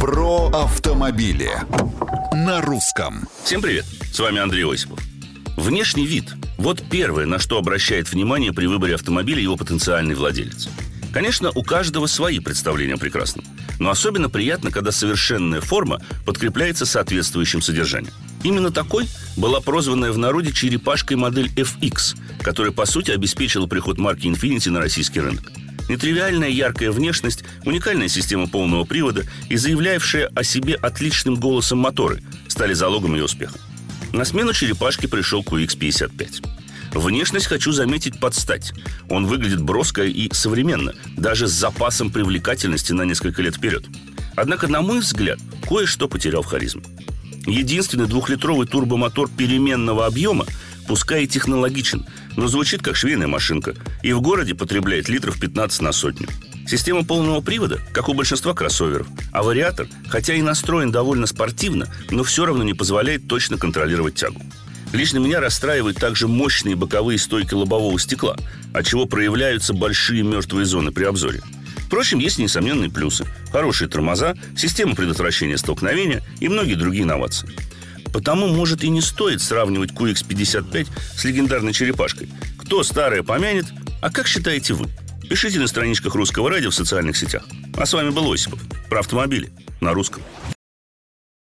Про автомобили на русском. Всем привет, с вами Андрей Осипов. Внешний вид – вот первое, на что обращает внимание при выборе автомобиля его потенциальный владелец. Конечно, у каждого свои представления о прекрасном. Но особенно приятно, когда совершенная форма подкрепляется соответствующим содержанием. Именно такой была прозванная в народе черепашкой модель FX, которая, по сути, обеспечила приход марки Infiniti на российский рынок. Нетривиальная яркая внешность, уникальная система полного привода и заявлявшая о себе отличным голосом моторы стали залогом ее успеха. На смену черепашке пришел QX55. Внешность хочу заметить под стать. Он выглядит броско и современно, даже с запасом привлекательности на несколько лет вперед. Однако, на мой взгляд, кое-что потерял в харизме. Единственный двухлитровый турбомотор переменного объема, пускай и технологичен, но звучит как швейная машинка и в городе потребляет литров 15 на сотню. Система полного привода, как у большинства кроссоверов, а вариатор, хотя и настроен довольно спортивно, но все равно не позволяет точно контролировать тягу. Лично меня расстраивают также мощные боковые стойки лобового стекла, от чего проявляются большие мертвые зоны при обзоре. Впрочем, есть несомненные плюсы. Хорошие тормоза, система предотвращения столкновения и многие другие инновации. Потому, может, и не стоит сравнивать QX55 с легендарной черепашкой. Кто старое помянет, а как считаете вы? Пишите на страничках Русского радио в социальных сетях. А с вами был Осипов. Про автомобили. На русском.